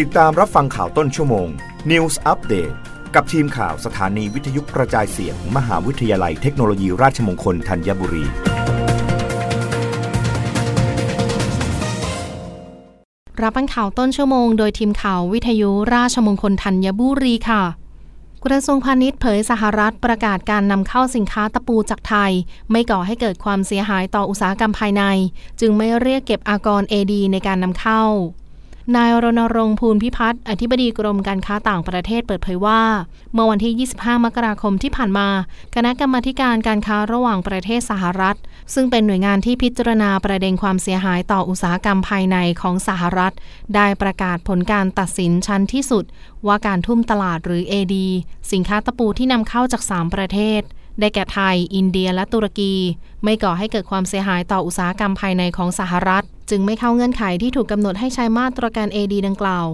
ติดตามรับฟังข่าวต้นชั่วโมง News Update กับทีมข่าวสถานีวิทยุกระจายเสียงมมหาวิทยาลัยเทคโนโลยีราชมงคลธัญบุรี รับฟังข่าวต้นชั่วโมง โดยทีมข่าววิทยุราชมงคลธัญบุรีค่ะกระทรวงพาณิชย์เผยสหรัฐประกาศการนำเข้าสินค้าตะปูจากไทย ไม่ก่อให้เกิดความเสียหายต่ออุตสาหกรรมภายใน จึงไม่เรียกเก็บอากร AD ในการนำเข้า นายรณรงค์ภูลพิพัฒน์อธิบดีกรมการค้าต่างประเทศเปิดเผยว่า เมื่อวันที่ 25 มกราคมที่ผ่านมา คณะกรรมาการการค้าระหว่างประเทศสหรัฐ ซึ่งเป็นหน่วยงานที่พิจารณาประเด็นความเสียหายต่ออุตสาหกรรมภายในของสหรัฐ ได้ประกาศผลการตัดสินชั้นที่สุด ว่าการทุ่มตลาดหรือ AD สินค้าตะปูที่นำเข้าจาก 3 ประเทศได้แก่ไทย อินเดีย และตุรกี ไม่ก่อให้เกิดความเสียหายต่ออุตสาหกรรมภายในของสหรัฐจึงไม่เข้าเงื่อนไขที่ถูกกำหนดให้ใช้มาตรการ AD ดังกล่าว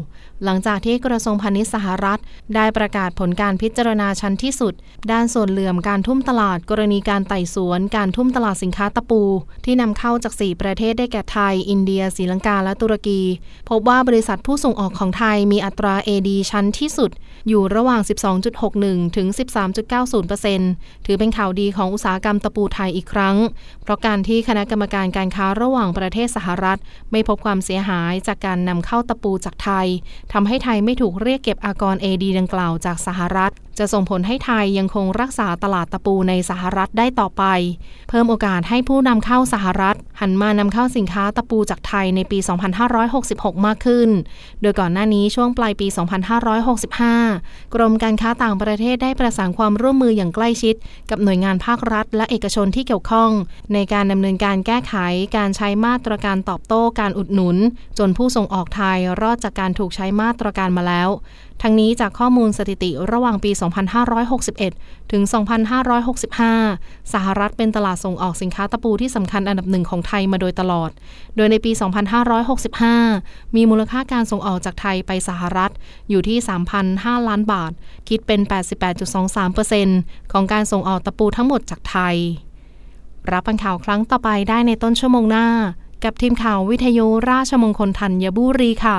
หลังจากที่กระทรวงพาณิชย์สหรัฐ ได้ประกาศผลการพิจารณาชั้นที่สุด ด้านส่วนเหลื่อมการทุ่มตลาด กรณีการไต่สวน การทุ่มตลาดสินค้าตะปู ที่นำเข้าจาก 4 ประเทศได้แก่ไทย อินเดียศรีลังกา และตุรกี พบว่าบริษัทผู้ส่งออกของไทยมีอัตรา AD ชั้นที่สุด อยู่ระหว่าง 12.61 ถึง 13.90%ถือเป็นข่าวดีของอุตสาหกรรมตะปูไทยอีกครั้ง เพราะการที่คณะกรรมการการค้าระหว่างประเทศสหรัฐ ไม่พบความเสียหายจากการนำเข้าตะปูจากไทยทำให้ไทยไม่ถูกเรียกเก็บอากรเอดีดังกล่าวจากสหรัฐ จะส่งผลให้ไทยยังคงรักษาตลาดตะปูในสหรัฐได้ต่อไป เพิ่มโอกาสให้ผู้นำเข้าสหรัฐ หันมานำเข้าสินค้าตะปูจากไทยในปี 2566 มากขึ้น โดยก่อนหน้านี้ช่วงปลายปี 2565 กรมการค้าต่างประเทศได้ประสานความร่วมมืออย่างใกล้ชิด กับหน่วยงานภาครัฐ และเอกชนที่เกี่ยวข้อง ในการดำเนินการแก้ไขการใช้มาตรการตอบโต้การอุดหนุน จนผู้ส่งออกไทยรอดจากการถูกใช้มาตรการมาแล้ว ทั้งนี้จากข้อมูลสถิติระหว่างปี 2561 ถึง 2565 สหรัฐเป็นตลาดส่งออกสินค้าตะปูที่สำคัญอันดับหนึ่งของไทยมาโดยตลอด โดยในปี 2565 มีมูลค่าการส่งออกจากไทยไปสหรัฐอยู่ที่ 3,005 ล้านบาท คิดเป็น 88.23%ของการส่งออกตะปูทั้งหมดจากไทย รับฟังข่าวครั้งต่อไปได้ในต้นชั่วโมงหน้า กับทีมข่าววิทยุราชมงคลธัญบุรีค่ะ